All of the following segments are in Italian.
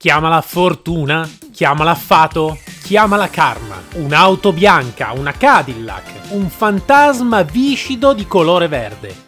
Chiamala fortuna, chiamala fato, chiamala karma. Un'auto bianca, una Cadillac, un fantasma viscido di colore verde.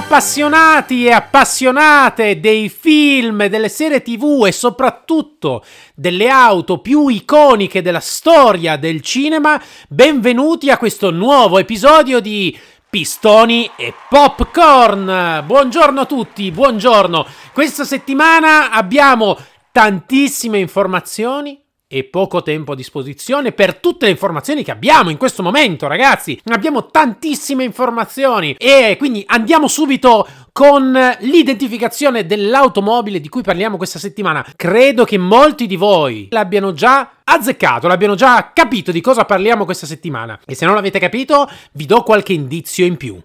Appassionati e appassionate dei film, delle serie tv e soprattutto delle auto più iconiche della storia del cinema, benvenuti a questo nuovo episodio di Pistoni e Popcorn. Buongiorno a tutti, buongiorno. Questa settimana abbiamo tantissime informazioni e poco tempo a disposizione per tutte le informazioni che abbiamo in questo momento, ragazzi. Abbiamo tantissime informazioni e quindi andiamo subito con l'identificazione dell'automobile di cui parliamo questa settimana. Credo che molti di voi l'abbiano già azzeccato, l'abbiano già capito di cosa parliamo questa settimana. E se non l'avete capito, vi do qualche indizio in più.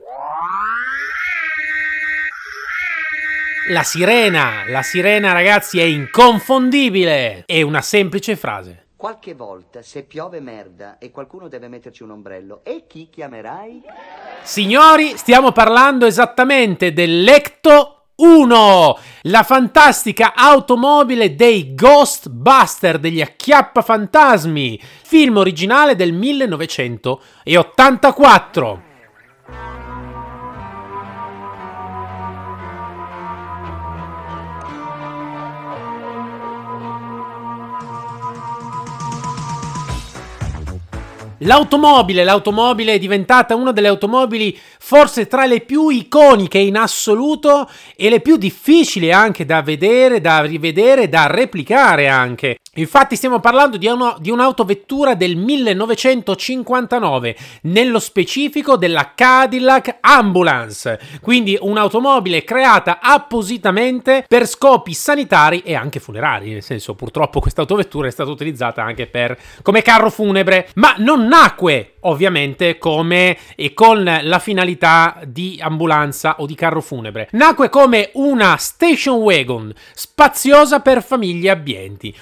La sirena, la sirena ragazzi è inconfondibile. È una semplice frase. Qualche volta, se piove merda e qualcuno deve metterci un ombrello, e chi chiamerai? Signori, stiamo parlando esattamente dell'Ecto 1, la fantastica automobile dei Ghostbuster, degli acchiappafantasmi, film originale del 1984. L'automobile, l'automobile è diventata una delle automobili forse tra le più iconiche in assoluto e le più difficili anche da vedere, da rivedere, da replicare anche. Infatti stiamo parlando di, uno, di un'autovettura del 1959, nello specifico della Cadillac Ambulance, quindi un'automobile creata appositamente per scopi sanitari e anche funerari, nel senso purtroppo questa autovettura è stata utilizzata anche per, come carro funebre, ma non nacque ovviamente come e con la finalità di ambulanza o di carro funebre. Nacque come una station wagon spaziosa per famiglie abbienti,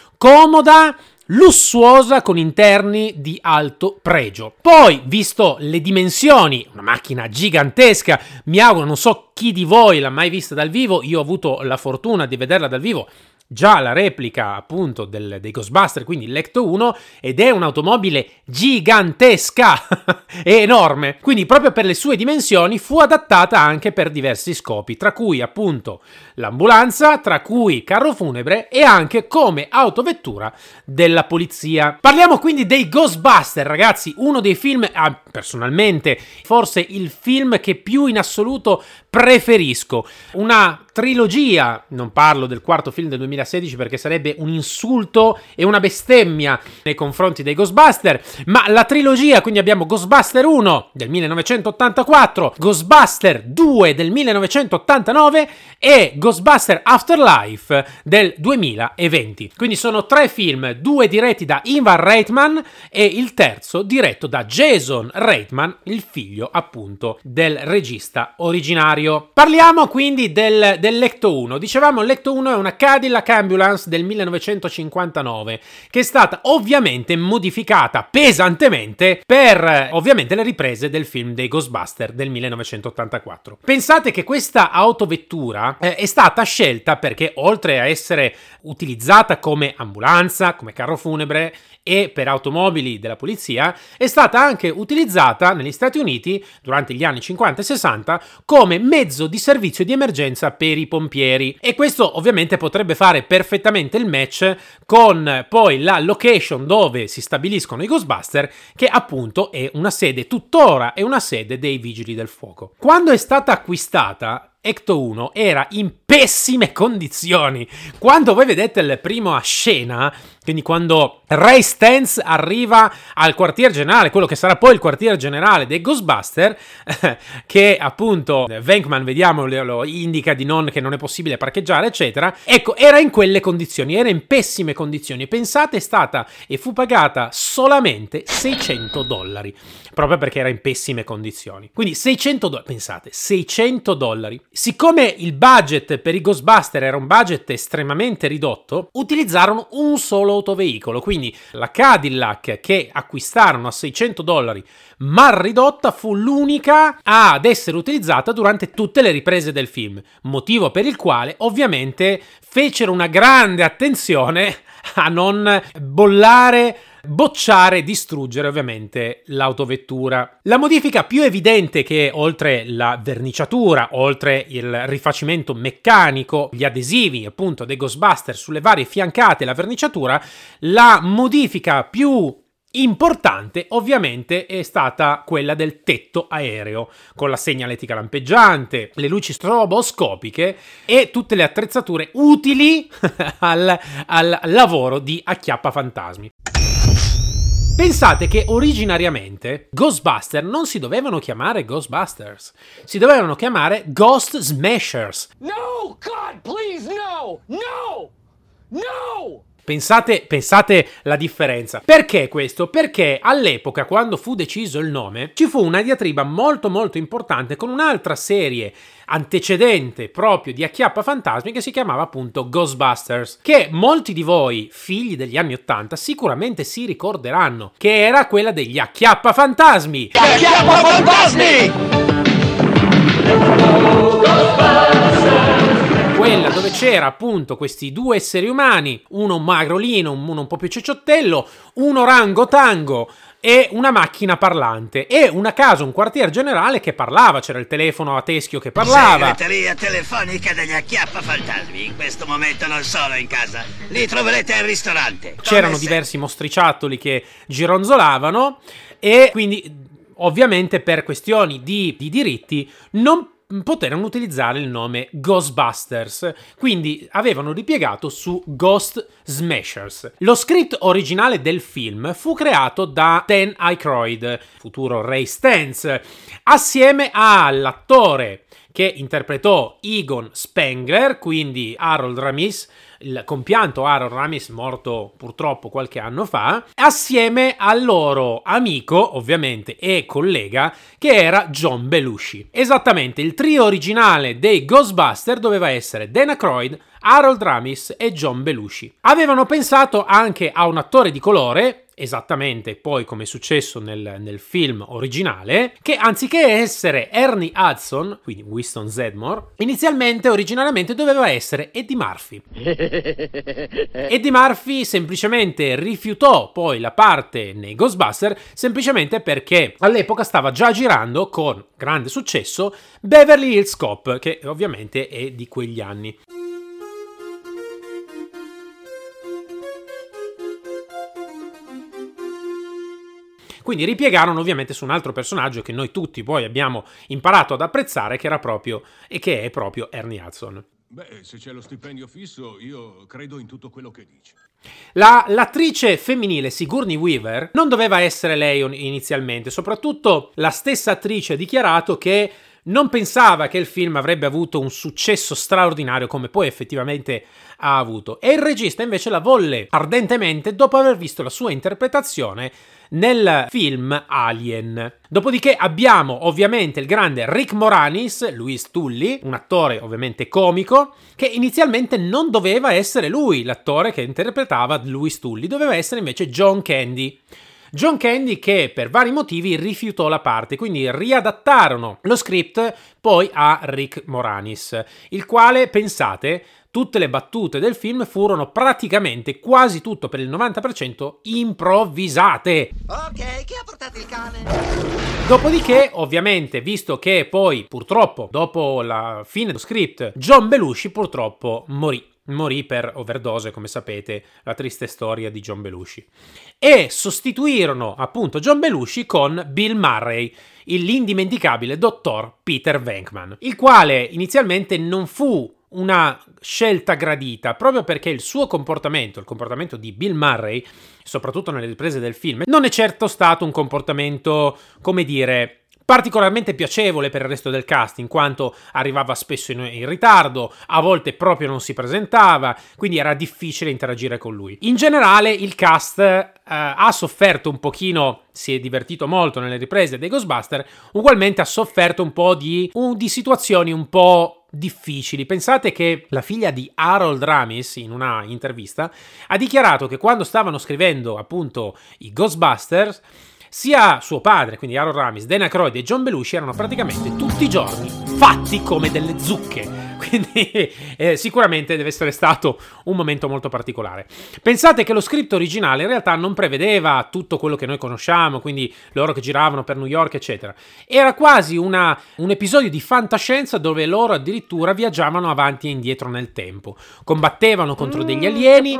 comoda lussuosa con interni di alto pregio. Poi, visto le dimensioni, una macchina gigantesca, mi auguro, non so chi di voi l'ha mai vista dal vivo, io ho avuto la fortuna di vederla dal vivo già la replica appunto del, dei Ghostbuster, quindi l'Ecto 1, ed è un'automobile gigantesca e enorme. Quindi proprio per le sue dimensioni fu adattata anche per diversi scopi, tra cui appunto l'ambulanza, tra cui carro funebre e anche come autovettura della polizia. Parliamo quindi dei Ghostbuster, ragazzi, uno dei film, ah, personalmente, forse il film che più in assoluto preferisco. Una trilogia, non parlo del quarto film del 2016 perché sarebbe un insulto e una bestemmia nei confronti dei Ghostbuster, ma la trilogia, quindi abbiamo Ghostbuster 1 del 1984, Ghostbuster 2 del 1989 e Ghostbuster Afterlife del 2020. Quindi sono tre film, due diretti da Ivan Reitman e il terzo diretto da Jason Reitman, il figlio appunto del regista originario. Parliamo quindi del, dell'Ecto 1. Dicevamo l'Ecto 1 è una Cadillac Ambulance del 1959 che è stata ovviamente modificata pesantemente per ovviamente le riprese del film dei Ghostbuster del 1984. Pensate che questa autovettura eh, è stata scelta perché oltre a essere utilizzata come ambulanza, come carro funebre e per automobili della polizia, è stata anche utilizzata negli Stati Uniti durante gli anni 50 e 60 come mezzo di servizio di emergenza per i pompieri. E questo ovviamente potrebbe fare perfettamente il match con poi la location dove si stabiliscono i Ghostbuster, che appunto è una sede tuttora, è una sede dei vigili del fuoco. Quando è stata acquistata, Ecto 1 era in pessime condizioni. Quando voi vedete il primo a scena, quindi quando Ray Stance arriva al quartier generale, quello che sarà poi il quartier generale dei Ghostbuster, che appunto Venkman, vediamo, lo indica di non, che non è possibile parcheggiare, eccetera. Ecco, era in quelle condizioni, era in pessime condizioni. Pensate, è stata e fu pagata solamente 600 dollari, proprio perché era in pessime condizioni. Quindi 600 dollari, pensate, 600 dollari Siccome il budget per i Ghostbuster era un budget estremamente ridotto, utilizzarono un solo autoveicolo, quindi la Cadillac che acquistarono a 600 dollari mal ridotta fu l'unica ad essere utilizzata durante tutte le riprese del film, motivo per il quale ovviamente fecero una grande attenzione a non bollare bocciare distruggere ovviamente l'autovettura. La modifica più evidente che oltre la verniciatura, oltre il rifacimento meccanico, gli adesivi appunto dei Ghostbuster sulle varie fiancate e la verniciatura, la modifica più Importante ovviamente è stata quella del tetto aereo, con la segnaletica lampeggiante, le luci stroboscopiche e tutte le attrezzature utili al, al lavoro di acchiappa fantasmi. Pensate che originariamente Ghostbuster non si dovevano chiamare Ghostbusters, si dovevano chiamare Ghost Smashers. No, God, please, no! No! No! Pensate, pensate la differenza. Perché questo? Perché all'epoca, quando fu deciso il nome, ci fu una diatriba molto molto importante con un'altra serie antecedente proprio di Acchiappa Fantasmi che si chiamava appunto Ghostbusters, che molti di voi, figli degli anni Ottanta, sicuramente si ricorderanno, che era quella degli Acchiappa Fantasmi. Acchiappa Fantasmi! Quella dove c'era appunto questi due esseri umani, uno magrolino, uno un po' più cicciottello, un orango tango e una macchina parlante e una casa, un quartier generale che parlava, c'era il telefono a teschio che parlava. Segreteria telefonica degli acchiappa fantasmi, in questo momento non sono in casa, li troverete al ristorante. C'erano diversi mostriciattoli che gironzolavano e quindi ovviamente per questioni di, di diritti non poterono utilizzare il nome Ghostbusters, quindi avevano ripiegato su Ghost Smashers. Lo script originale del film fu creato da Dan Aykroyd, futuro Ray Stantz, assieme all'attore che interpretò Egon Spengler, quindi Harold Ramis, il compianto Harold Ramis morto purtroppo qualche anno fa, assieme al loro amico, ovviamente, e collega, che era John Belushi. Esattamente, il trio originale dei Ghostbuster doveva essere Dana Croyd, Harold Ramis e John Belushi. Avevano pensato anche a un attore di colore, esattamente poi come è successo nel, nel, film originale, che anziché essere Ernie Hudson, quindi Winston Zedmore, inizialmente, originariamente doveva essere Eddie Murphy. Eddie Murphy semplicemente rifiutò poi la parte nei Ghostbuster semplicemente perché all'epoca stava già girando con grande successo Beverly Hills Cop, che ovviamente è di quegli anni. Quindi ripiegarono ovviamente su un altro personaggio che noi tutti poi abbiamo imparato ad apprezzare, che era proprio e che è proprio Ernie Hudson. Beh, se c'è lo stipendio fisso, io credo in tutto quello che dici. La, l'attrice femminile Sigourney Weaver non doveva essere lei inizialmente, soprattutto la stessa attrice ha dichiarato che non pensava che il film avrebbe avuto un successo straordinario come poi effettivamente ha avuto e il regista invece la volle ardentemente dopo aver visto la sua interpretazione nel film Alien. Dopodiché abbiamo ovviamente il grande Rick Moranis, Luis Tully, un attore ovviamente comico, che inizialmente non doveva essere lui l'attore che interpretava Luis Tully, doveva essere invece John Candy. John Candy che per vari motivi rifiutò la parte, quindi riadattarono lo script poi a Rick Moranis, il quale, pensate, tutte le battute del film furono praticamente quasi tutto per il 90% improvvisate. Ok, chi ha portato il cane? Dopodiché, ovviamente, visto che poi purtroppo dopo la fine dello script John Belushi purtroppo morì morì per overdose, come sapete, la triste storia di John Belushi. E sostituirono appunto John Belushi con Bill Murray, l'indimenticabile dottor Peter Venkman, il quale inizialmente non fu una scelta gradita proprio perché il suo comportamento, il comportamento di Bill Murray, soprattutto nelle riprese del film, non è certo stato un comportamento, come dire, particolarmente piacevole per il resto del cast, in quanto arrivava spesso in, in, ritardo, a volte proprio non si presentava, quindi era difficile interagire con lui. In generale il cast eh, ha sofferto un pochino, si è divertito molto nelle riprese dei Ghostbuster, ugualmente ha sofferto un po' di, un, di situazioni un po' difficili. Pensate che la figlia di Harold Ramis, in una intervista, ha dichiarato che quando stavano scrivendo appunto i Ghostbusters, sia suo padre, quindi Harold Ramis, Dana Croyd e John Belushi erano praticamente tutti i giorni fatti come delle zucche. Quindi eh, sicuramente deve essere stato un momento molto particolare. Pensate che lo script originale in realtà non prevedeva tutto quello che noi conosciamo, quindi loro che giravano per New York, eccetera. Era quasi una, un episodio di fantascienza dove loro addirittura viaggiavano avanti e indietro nel tempo. Combattevano contro degli alieni.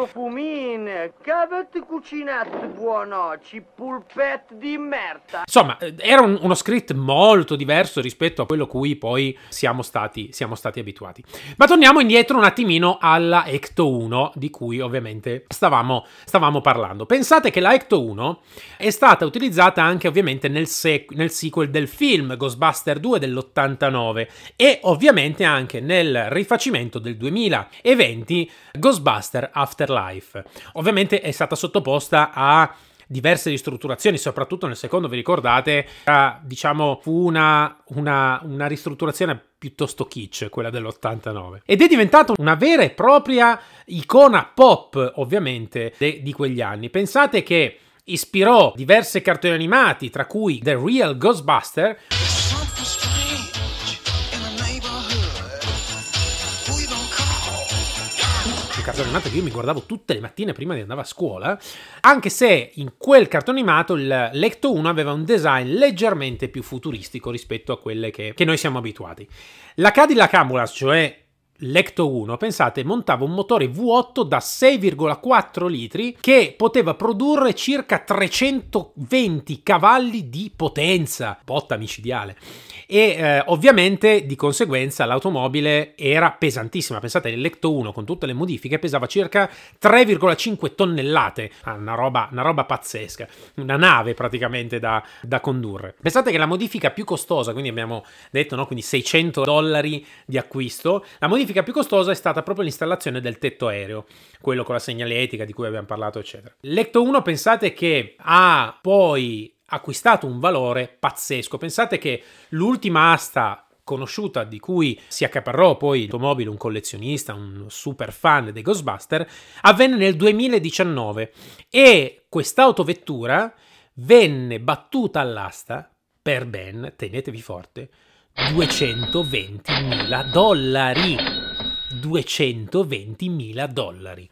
Che avete cucinato buonoci, pulpette di merda. Insomma, eh, era un- uno script molto diverso rispetto a quello cui poi siamo stati, siamo stati abituati. Ma torniamo indietro un attimino alla Ecto 1, di cui ovviamente stavamo, stavamo parlando. Pensate che la Ecto 1 è stata utilizzata anche ovviamente nel, sec- nel sequel del film Ghostbuster 2 dell'89 e ovviamente anche nel rifacimento del 2020 Ghostbuster Afterlife. Ovviamente è stata sottoposta a diverse ristrutturazioni, soprattutto nel secondo, vi ricordate, era, diciamo, fu una, una, una ristrutturazione piuttosto kitsch, quella dell'89. Ed è diventata una vera e propria icona pop, ovviamente, de- di quegli anni. Pensate che ispirò diversi cartoni animati, tra cui The Real Ghostbuster, cartone animato che io mi guardavo tutte le mattine prima di andare a scuola, anche se in quel cartone animato il Lecto 1 aveva un design leggermente più futuristico rispetto a quelle che, che noi siamo abituati. La Cadillac Ambulance, cioè Lecto 1, pensate, montava un motore V8 da 6,4 litri che poteva produrre circa 320 cavalli di potenza, botta micidiale. E eh, ovviamente di conseguenza l'automobile era pesantissima. Pensate, il Lecto 1 con tutte le modifiche pesava circa 3,5 tonnellate, Ah, una roba, una roba pazzesca, una nave praticamente da, da condurre. Pensate che la modifica più costosa, quindi abbiamo detto, no? quindi 600 dollari di acquisto, la modifica più costosa è stata proprio l'installazione del tetto aereo, quello con la segnaletica di cui abbiamo parlato, eccetera. L'Ecto 1 pensate che ha poi acquistato un valore pazzesco. Pensate che l'ultima asta conosciuta di cui si accaparrò poi l'automobile un collezionista, un super fan dei Ghostbuster, avvenne nel 2019 e quest'autovettura venne battuta all'asta per ben, tenetevi forte, 220.000 dollari. 220.000 dollari.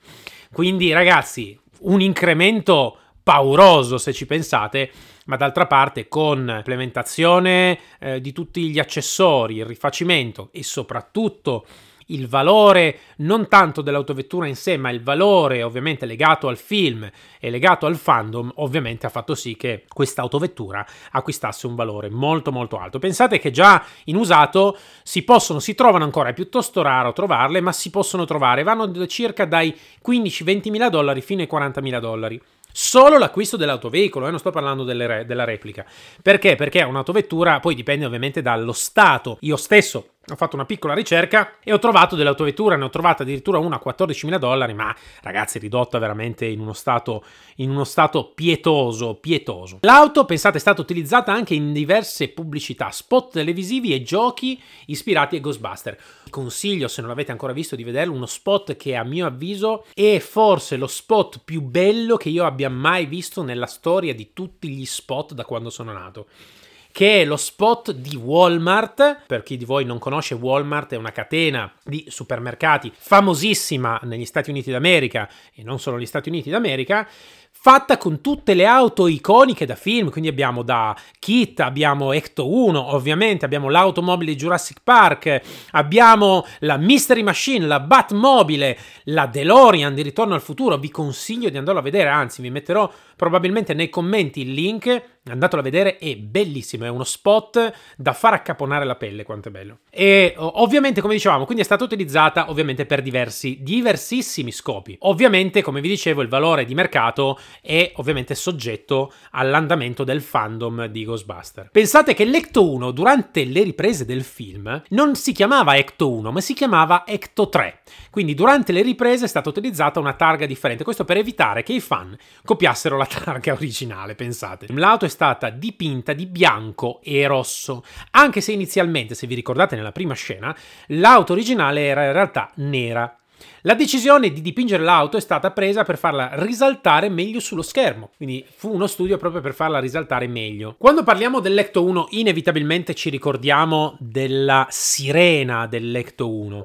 Quindi ragazzi, un incremento pauroso se ci pensate, ma d'altra parte con l'implementazione eh, di tutti gli accessori, il rifacimento e soprattutto il valore non tanto dell'autovettura in sé, ma il valore ovviamente legato al film e legato al fandom, ovviamente ha fatto sì che questa autovettura acquistasse un valore molto molto alto. Pensate che già in usato si possono, si trovano ancora, è piuttosto raro trovarle, ma si possono trovare, vanno da circa dai 15-20 mila dollari fino ai 40 mila dollari. Solo l'acquisto dell'autoveicolo, eh, non sto parlando re- della replica. Perché? Perché un'autovettura, poi dipende ovviamente dallo stato. Io stesso ho fatto una piccola ricerca e ho trovato delle autovetture, ne ho trovata addirittura una a 14.000 dollari, ma ragazzi ridotta veramente in uno stato, in uno stato pietoso, pietoso. L'auto, pensate, è stata utilizzata anche in diverse pubblicità, spot televisivi e giochi ispirati ai Ghostbuster. Consiglio, se non l'avete ancora visto, di vederlo, uno spot che a mio avviso è forse lo spot più bello che io abbia mai visto nella storia di tutti gli spot da quando sono nato che è lo spot di Walmart. Per chi di voi non conosce, Walmart è una catena di supermercati famosissima negli Stati Uniti d'America e non solo negli Stati Uniti d'America. Fatta con tutte le auto iconiche da film, quindi abbiamo da Kit, abbiamo Ecto 1, ovviamente abbiamo l'automobile di Jurassic Park, abbiamo la Mystery Machine, la Batmobile, la DeLorean di Ritorno al Futuro. Vi consiglio di andarlo a vedere, anzi vi metterò probabilmente nei commenti il link andatelo a vedere, è bellissimo, è uno spot da far accaponare la pelle, quanto è bello. E ovviamente, come dicevamo, quindi è stata utilizzata ovviamente per diversi, diversissimi scopi. Ovviamente, come vi dicevo, il valore di mercato è ovviamente soggetto all'andamento del fandom di Ghostbuster. Pensate che l'Ecto 1 durante le riprese del film non si chiamava Ecto 1 ma si chiamava Ecto 3, quindi durante le riprese è stata utilizzata una targa differente, questo per evitare che i fan copiassero la targa originale, pensate. L'auto è stata dipinta di bianco e rosso, anche se inizialmente, se vi ricordate nella prima scena, l'auto originale era in realtà nera. La decisione di dipingere l'auto è stata presa per farla risaltare meglio sullo schermo, quindi fu uno studio proprio per farla risaltare meglio. Quando parliamo dell'Ecto 1, inevitabilmente ci ricordiamo della sirena dell'Ecto 1.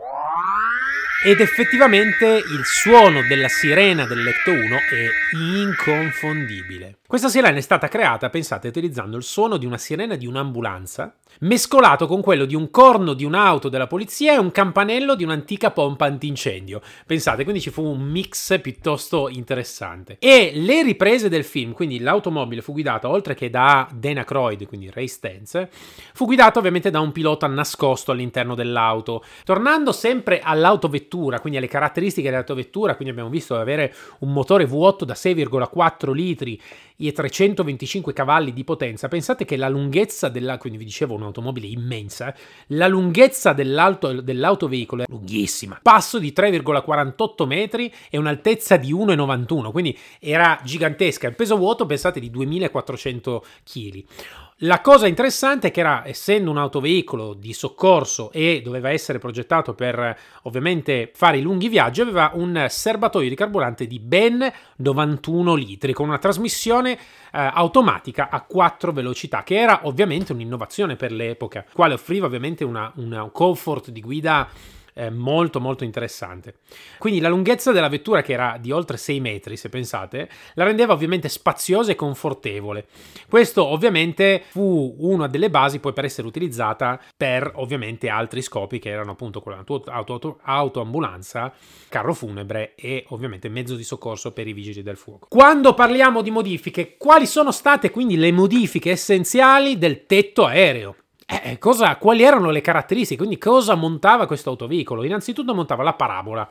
Ed effettivamente il suono della sirena dell'Ecto 1 è inconfondibile. Questa sirena è stata creata, pensate, utilizzando il suono di una sirena di un'ambulanza, mescolato con quello di un corno di un'auto della polizia e un campanello di un'antica pompa antincendio. Pensate, quindi ci fu un mix piuttosto interessante. E le riprese del film, quindi l'automobile fu guidata, oltre che da Dana Croyd, quindi Ray Stantz, fu guidata ovviamente da un pilota nascosto all'interno dell'auto. Tornando sempre all'autovettura, quindi alle caratteristiche dell'autovettura, quindi abbiamo visto avere un motore V8 da 6,4 litri e 325 cavalli di potenza. Pensate che la lunghezza della, quindi vi dicevo un'automobile immensa, la lunghezza dell'auto, dell'autoveicolo è lunghissima, passo di 3,48 metri e un'altezza di 1,91, quindi era gigantesca. Il peso vuoto pensate di 2400 kg. La cosa interessante è che era, essendo un autoveicolo di soccorso e doveva essere progettato per ovviamente fare i lunghi viaggi, aveva un serbatoio di carburante di ben 91 litri con una trasmissione eh, automatica a 4 velocità, che era ovviamente un'innovazione per l'epoca, quale offriva ovviamente una, una comfort di guida eh, molto molto interessante. Quindi la lunghezza della vettura che era di oltre 6 metri, se pensate, la rendeva ovviamente spaziosa e confortevole. Questo ovviamente fu una delle basi poi per essere utilizzata per ovviamente altri scopi che erano appunto quella auto, auto, autoambulanza, carro funebre e ovviamente mezzo di soccorso per i vigili del fuoco. Quando parliamo di modifiche, quali sono state quindi le modifiche essenziali del tetto aereo? Eh, cosa, quali erano le caratteristiche? Quindi cosa montava questo autoveicolo? Innanzitutto montava la parabola,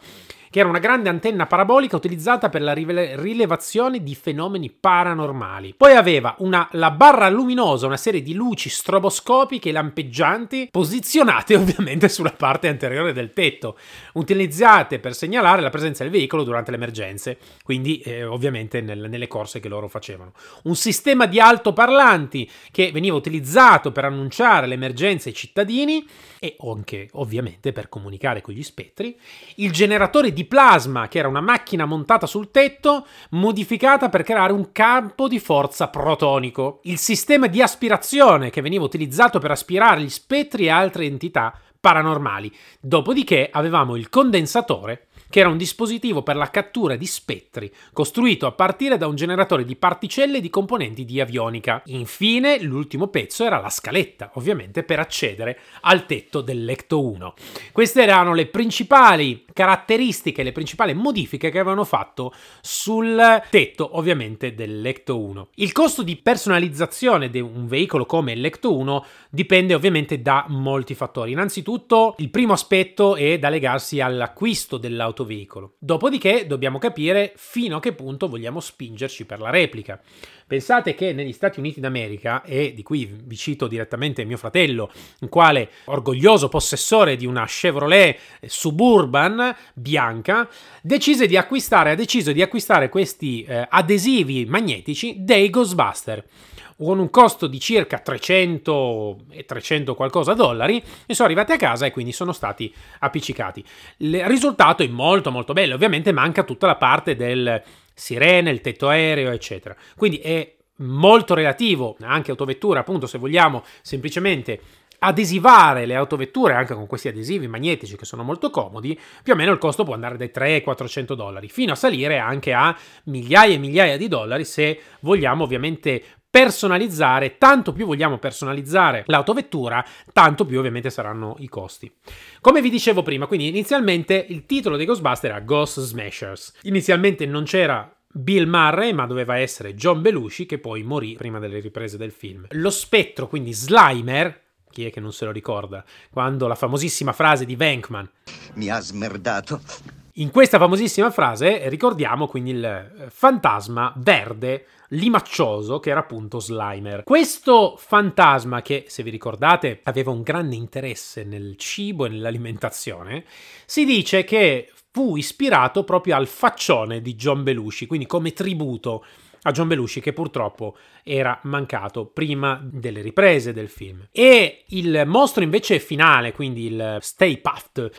che era una grande antenna parabolica utilizzata per la rilevazione di fenomeni paranormali. Poi aveva una, la barra luminosa, una serie di luci stroboscopiche lampeggianti, posizionate ovviamente sulla parte anteriore del tetto, utilizzate per segnalare la presenza del veicolo durante le emergenze, quindi eh, ovviamente nel- nelle corse che loro facevano. Un sistema di altoparlanti che veniva utilizzato per annunciare le emergenze ai cittadini e anche ovviamente per comunicare con gli spettri, il generatore di plasma, che era una macchina montata sul tetto, modificata per creare un campo di forza protonico, il sistema di aspirazione che veniva utilizzato per aspirare gli spettri e altre entità paranormali. Dopodiché avevamo il condensatore che era un dispositivo per la cattura di spettri, costruito a partire da un generatore di particelle e di componenti di avionica. Infine, l'ultimo pezzo era la scaletta, ovviamente per accedere al tetto dell'Ecto 1. Queste erano le principali caratteristiche, le principali modifiche che avevano fatto sul tetto, ovviamente, dell'Ecto 1. Il costo di personalizzazione di un veicolo come l'Ecto 1 dipende ovviamente da molti fattori. Innanzitutto, il primo aspetto è da legarsi all'acquisto dell'autoveicolo. Dopodiché dobbiamo capire fino a che punto vogliamo spingerci per la replica. Pensate che negli Stati Uniti d'America, e di qui vi cito direttamente mio fratello, in quale orgoglioso possessore di una Chevrolet Suburban bianca, decise di acquistare, ha deciso di acquistare questi eh, adesivi magnetici dei Ghostbuster con un costo di circa 300 e 300 qualcosa dollari e sono arrivati a casa e quindi sono stati appiccicati. Il risultato è molto molto bello, ovviamente manca tutta la parte del sirene, il tetto aereo, eccetera. Quindi è molto relativo, anche autovettura, appunto, se vogliamo semplicemente adesivare le autovetture anche con questi adesivi magnetici che sono molto comodi, più o meno il costo può andare dai 3 ai 400 dollari, fino a salire anche a migliaia e migliaia di dollari se vogliamo ovviamente personalizzare, tanto più vogliamo personalizzare l'autovettura, tanto più ovviamente saranno i costi. Come vi dicevo prima, quindi inizialmente il titolo dei Ghostbuster era Ghost Smashers. Inizialmente non c'era Bill Murray, ma doveva essere John Belushi, che poi morì prima delle riprese del film. Lo spettro, quindi Slimer, chi è che non se lo ricorda? Quando la famosissima frase di Venkman Mi ha smerdato. In questa famosissima frase ricordiamo quindi il eh, fantasma verde limaccioso che era appunto Slimer. Questo fantasma che, se vi ricordate, aveva un grande interesse nel cibo e nell'alimentazione, si dice che fu ispirato proprio al faccione di John Belushi, quindi come tributo a John Belushi che purtroppo era mancato prima delle riprese del film. E il mostro invece finale, quindi il Stay Puft,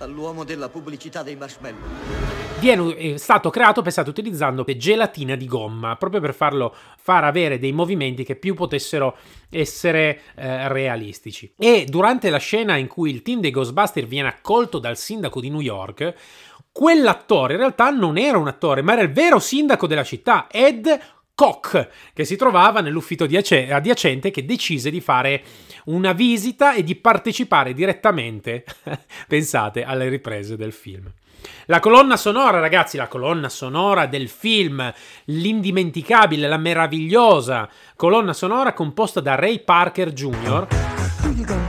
All'uomo della pubblicità dei marshmallow. Viene, è stato creato, pensate, utilizzando gelatina di gomma, proprio per farlo far avere dei movimenti che più potessero essere eh, realistici. E durante la scena in cui il team dei Ghostbusters viene accolto dal sindaco di New York, quell'attore in realtà non era un attore, ma era il vero sindaco della città, Ed Koch, che si trovava nell'ufficio adiace- adiacente che decise di fare una visita e di partecipare direttamente, pensate, alle riprese del film. La colonna sonora, ragazzi, la colonna sonora del film, l'indimenticabile, la meravigliosa colonna sonora composta da Ray Parker Jr.,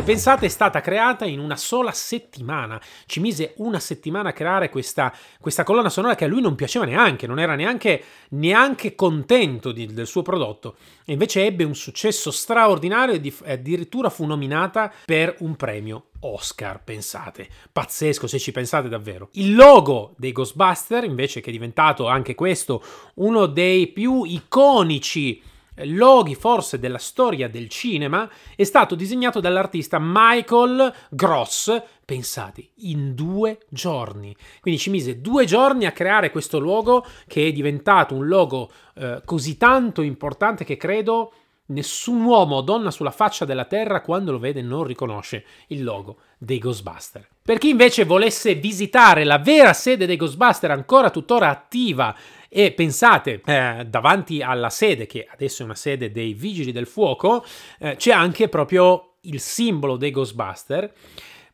che pensate è stata creata in una sola settimana. Ci mise una settimana a creare questa, questa colonna sonora che a lui non piaceva neanche, non era neanche, neanche contento di- del suo prodotto. E invece ebbe un successo straordinario e di- addirittura fu nominata per un premio Oscar, pensate. Pazzesco se ci pensate davvero. Il logo dei Ghostbuster, invece, che è diventato anche questo uno dei più iconici loghi forse della storia del cinema, è stato disegnato dall'artista Michael Gross, pensate, in due giorni. Quindi ci mise due giorni a creare questo logo che è diventato un logo eh, così tanto importante che credo nessun uomo o donna sulla faccia della terra quando lo vede non riconosce il logo dei Ghostbuster. Per chi invece volesse visitare la vera sede dei Ghostbuster ancora tuttora attiva e pensate, eh, davanti alla sede, che adesso è una sede dei Vigili del Fuoco, eh, c'è anche proprio il simbolo dei Ghostbuster.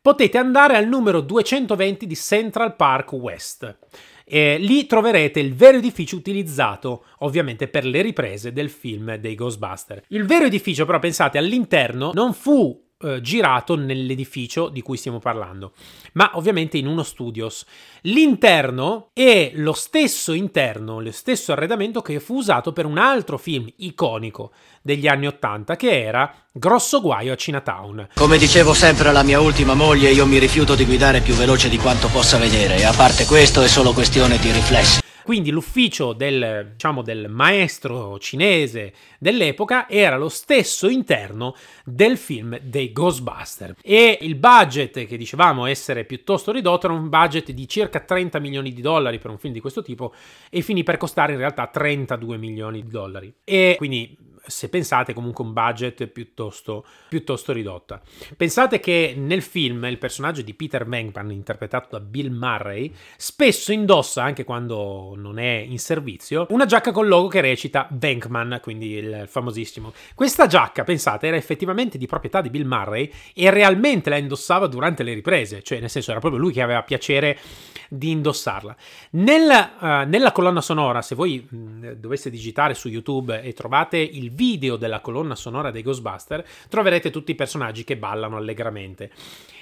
Potete andare al numero 220 di Central Park West. E lì troverete il vero edificio utilizzato ovviamente per le riprese del film dei Ghostbuster. Il vero edificio però pensate all'interno non fu eh, girato nell'edificio di cui stiamo parlando, ma ovviamente in uno studios. L'interno è lo stesso interno, lo stesso arredamento che fu usato per un altro film iconico degli anni 80 che era Grosso guaio a Chinatown. Come dicevo sempre alla mia ultima moglie, io mi rifiuto di guidare più veloce di quanto possa vedere, e a parte questo è solo questione di riflessi. Quindi l'ufficio del, diciamo, del maestro cinese dell'epoca era lo stesso interno del film dei Ghostbuster. E il budget, che dicevamo essere piuttosto ridotto, era un budget di circa 30 milioni di dollari per un film di questo tipo e finì per costare in realtà 32 milioni di dollari. E quindi se pensate comunque un budget piuttosto, piuttosto ridotta. Pensate che nel film il personaggio di Peter Venkman, interpretato da Bill Murray, spesso indossa, anche quando non è in servizio, una giacca col logo che recita Venkman, quindi il famosissimo. Questa giacca, pensate, era effettivamente di proprietà di Bill Murray e realmente la indossava durante le riprese, cioè nel senso era proprio lui che aveva piacere di indossarla. Nel, eh, nella colonna sonora, se voi mh, doveste digitare su YouTube e trovate il video della colonna sonora dei Ghostbuster, troverete tutti i personaggi che ballano allegramente.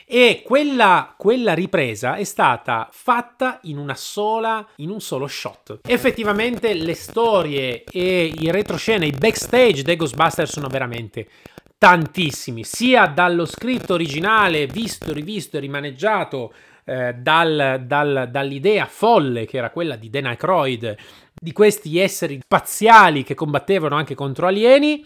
E quella, quella ripresa è stata fatta in una sola, in un solo shot. Effettivamente le storie e i retroscena, i backstage dei Ghostbuster sono veramente tantissimi, sia dallo scritto originale, visto, rivisto e rimaneggiato eh, dal- dal- dall'idea folle che era quella di Dan Aykroyd di questi esseri spaziali che combattevano anche contro alieni,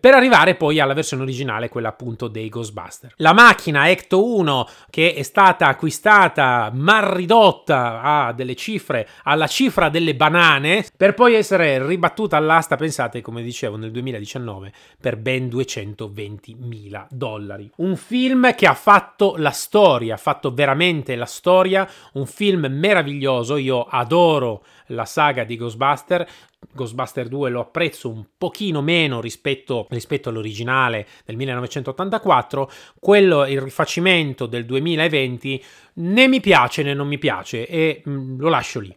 per arrivare poi alla versione originale, quella appunto dei Ghostbuster. La macchina Ecto 1, che è stata acquistata mal ridotta a delle cifre, alla cifra delle banane, per poi essere ribattuta all'asta, pensate, come dicevo, nel 2019, per ben 220 mila dollari. Un film che ha fatto la storia, ha fatto veramente la storia, un film meraviglioso, io adoro la saga di Ghostbuster. Ghostbuster 2 lo apprezzo un pochino meno rispetto, rispetto all'originale del 1984. Quello, il rifacimento del 2020, né mi piace né non mi piace e mm, lo lascio lì.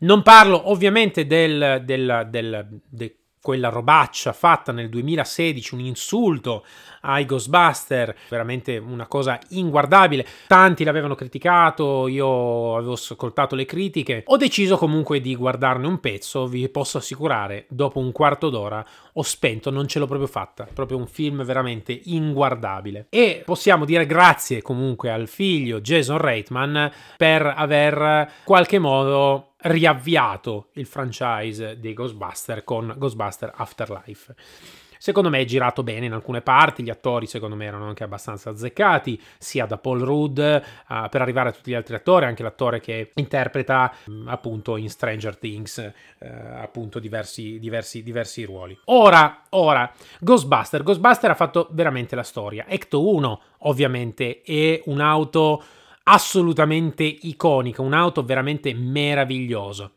Non parlo ovviamente del, del, del, de- quella robaccia fatta nel 2016, un insulto ai Ghostbuster, veramente una cosa inguardabile. Tanti l'avevano criticato, io avevo ascoltato le critiche, ho deciso comunque di guardarne un pezzo, vi posso assicurare, dopo un quarto d'ora ho spento, non ce l'ho proprio fatta, proprio un film veramente inguardabile. E possiamo dire grazie comunque al figlio Jason Reitman per aver qualche modo riavviato il franchise dei Ghostbuster con Ghostbuster Afterlife. Secondo me è girato bene in alcune parti, gli attori secondo me erano anche abbastanza azzeccati, sia da Paul Rudd uh, per arrivare a tutti gli altri attori, anche l'attore che interpreta um, appunto in Stranger Things uh, appunto diversi, diversi, diversi ruoli. Ora, ora, Ghostbuster, Ghostbuster ha fatto veramente la storia. Ecto 1 ovviamente è un'auto assolutamente iconica, un'auto veramente meravigliosa.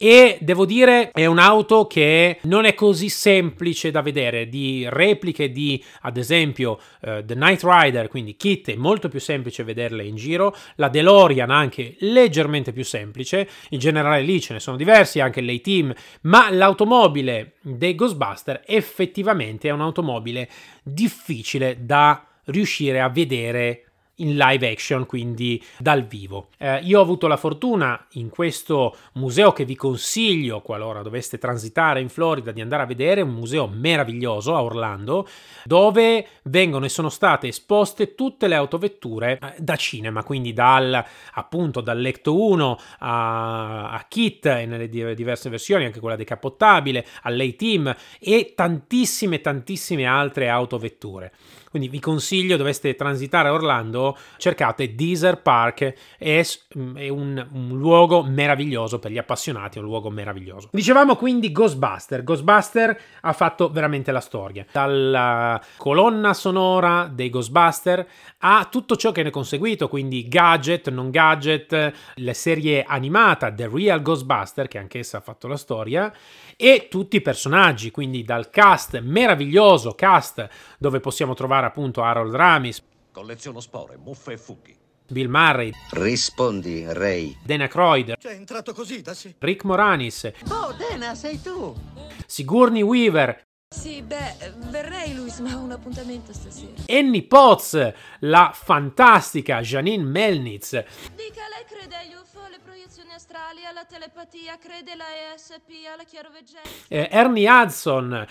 E devo dire è un'auto che non è così semplice da vedere, di repliche di ad esempio uh, The Knight Rider, quindi Kit è molto più semplice vederle in giro, la DeLorean anche leggermente più semplice, in generale lì ce ne sono diversi, anche l'A-Team, ma l'automobile dei Ghostbuster effettivamente è un'automobile difficile da riuscire a vedere in live action, quindi dal vivo. Eh, io ho avuto la fortuna in questo museo che vi consiglio, qualora doveste transitare in Florida, di andare a vedere, un museo meraviglioso a Orlando, dove vengono e sono state esposte tutte le autovetture eh, da cinema, quindi dal appunto dall'Ecto 1 a, a Kit nelle diverse versioni, anche quella decappottabile, all'A-Team e tantissime tantissime altre autovetture. Quindi vi consiglio, doveste transitare a Orlando, cercate Deezer Park, è, è un, un, luogo meraviglioso per gli appassionati, è un luogo meraviglioso. Dicevamo quindi Ghostbuster. Ghostbuster ha fatto veramente la storia. Dalla colonna sonora dei Ghostbuster a tutto ciò che ne è conseguito, quindi gadget, non gadget, la serie animata The Real Ghostbuster, che anch'essa ha fatto la storia, e tutti i personaggi, quindi dal cast meraviglioso cast dove possiamo trovare appunto Harold Ramis, Colleziono spore, muffe e funghi. Bill Murray, Rispondi, Ray. Dana Croyd, C'è entrato così da sé. Rick Moranis, Oh, Dena, sei tu. Sigourney Weaver, Sì, beh, verrei, Luis, ma ho un appuntamento stasera. Annie Potts, la fantastica Janine Melnitz, Dica, lei crede agli Astrali, alla telepatia, crede alla ESP, alla chiaroveggenza? eh, Ernie Hudson,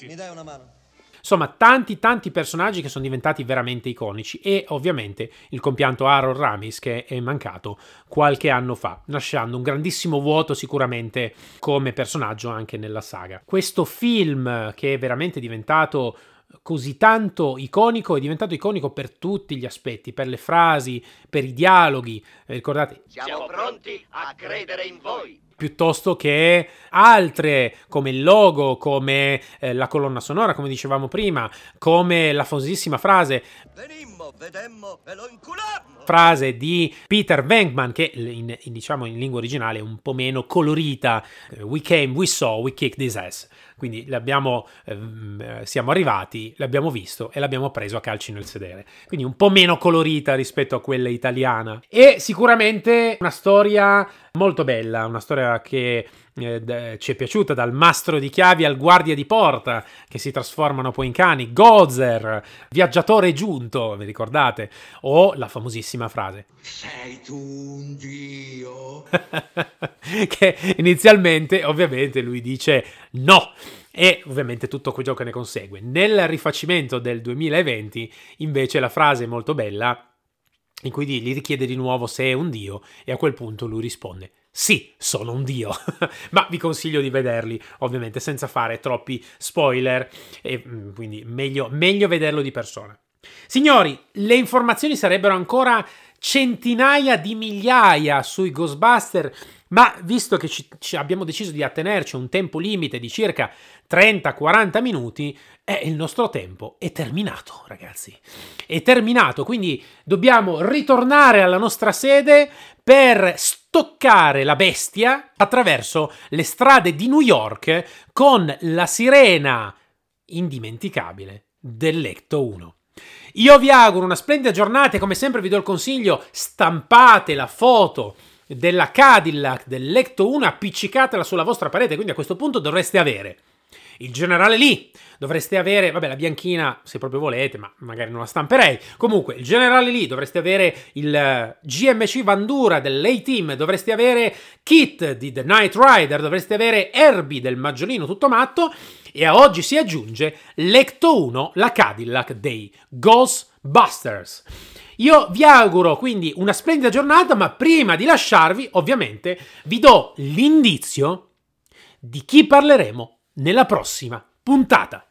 Mi dai una mano? Insomma, tanti tanti personaggi che sono diventati veramente iconici e ovviamente il compianto Harold Ramis che è mancato qualche anno fa, lasciando un grandissimo vuoto sicuramente come personaggio anche nella saga. Questo film che è veramente diventato così tanto iconico, è diventato iconico per tutti gli aspetti, per le frasi, per i dialoghi, Eh, ricordate, Siamo pronti a credere in voi. Piuttosto che altre come il logo, come eh, la colonna sonora, come dicevamo prima, come la famosissima frase Venimmo, vedemmo e lo inculammo. frase di Peter Venkman che in, in, diciamo in lingua originale è un po' meno colorita. Eh, we came, we saw, we kicked this ass. Quindi l'abbiamo, ehm, eh, siamo arrivati, l'abbiamo visto e l'abbiamo preso a calci nel sedere. Quindi un po' meno colorita rispetto a quella italiana. E sicuramente una storia molto bella una storia che eh, ci è piaciuta dal mastro di chiavi al guardia di porta che si trasformano poi in cani Gozer viaggiatore giunto vi ricordate? O la famosissima frase. Sei tu un dio? che inizialmente ovviamente lui dice no. E ovviamente tutto ciò che ne consegue. Nel rifacimento del 2020 invece la frase è molto bella in cui gli richiede di nuovo se è un dio e a quel punto lui risponde sì, sono un dio, ma vi consiglio di vederli, ovviamente senza fare troppi spoiler, e mm, quindi meglio, meglio vederlo di persona. Signori, le informazioni sarebbero ancora centinaia di migliaia sui Ghostbuster, ma visto che ci, ci abbiamo deciso di attenerci a un tempo limite di circa 30-40 minuti, eh, il nostro tempo è terminato, ragazzi. È terminato, quindi dobbiamo ritornare alla nostra sede per stoccare la bestia attraverso le strade di New York con la sirena indimenticabile dell'Ecto 1. Io vi auguro una splendida giornata e come sempre vi do il consiglio, stampate la foto della Cadillac del Lecto 1 appiccicatela sulla vostra parete, quindi a questo punto dovreste avere il generale Lee, dovreste avere, vabbè, la bianchina se proprio volete, ma magari non la stamperei. Comunque, il generale Lee, dovreste avere il eh, GMC Vandura dell'A-Team, dovreste avere Kit di The Night Rider, dovreste avere Herbie del Maggiolino tutto matto e a oggi si aggiunge l'Ecto 1, la Cadillac dei Ghostbusters. Io vi auguro quindi una splendida giornata, ma prima di lasciarvi, ovviamente, vi do l'indizio di chi parleremo nella prossima puntata.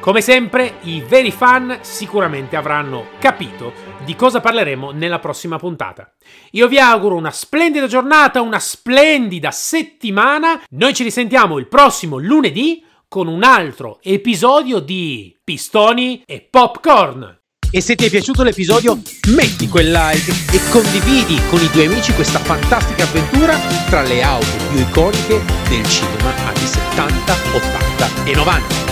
Come sempre, i veri fan sicuramente avranno capito di cosa parleremo nella prossima puntata. Io vi auguro una splendida giornata, una splendida settimana. Noi ci risentiamo il prossimo lunedì con un altro episodio di Pistoni e Popcorn. E se ti è piaciuto l'episodio, metti quel like e condividi con i tuoi amici questa fantastica avventura tra le auto più iconiche del cinema anni 70, 80 e 90.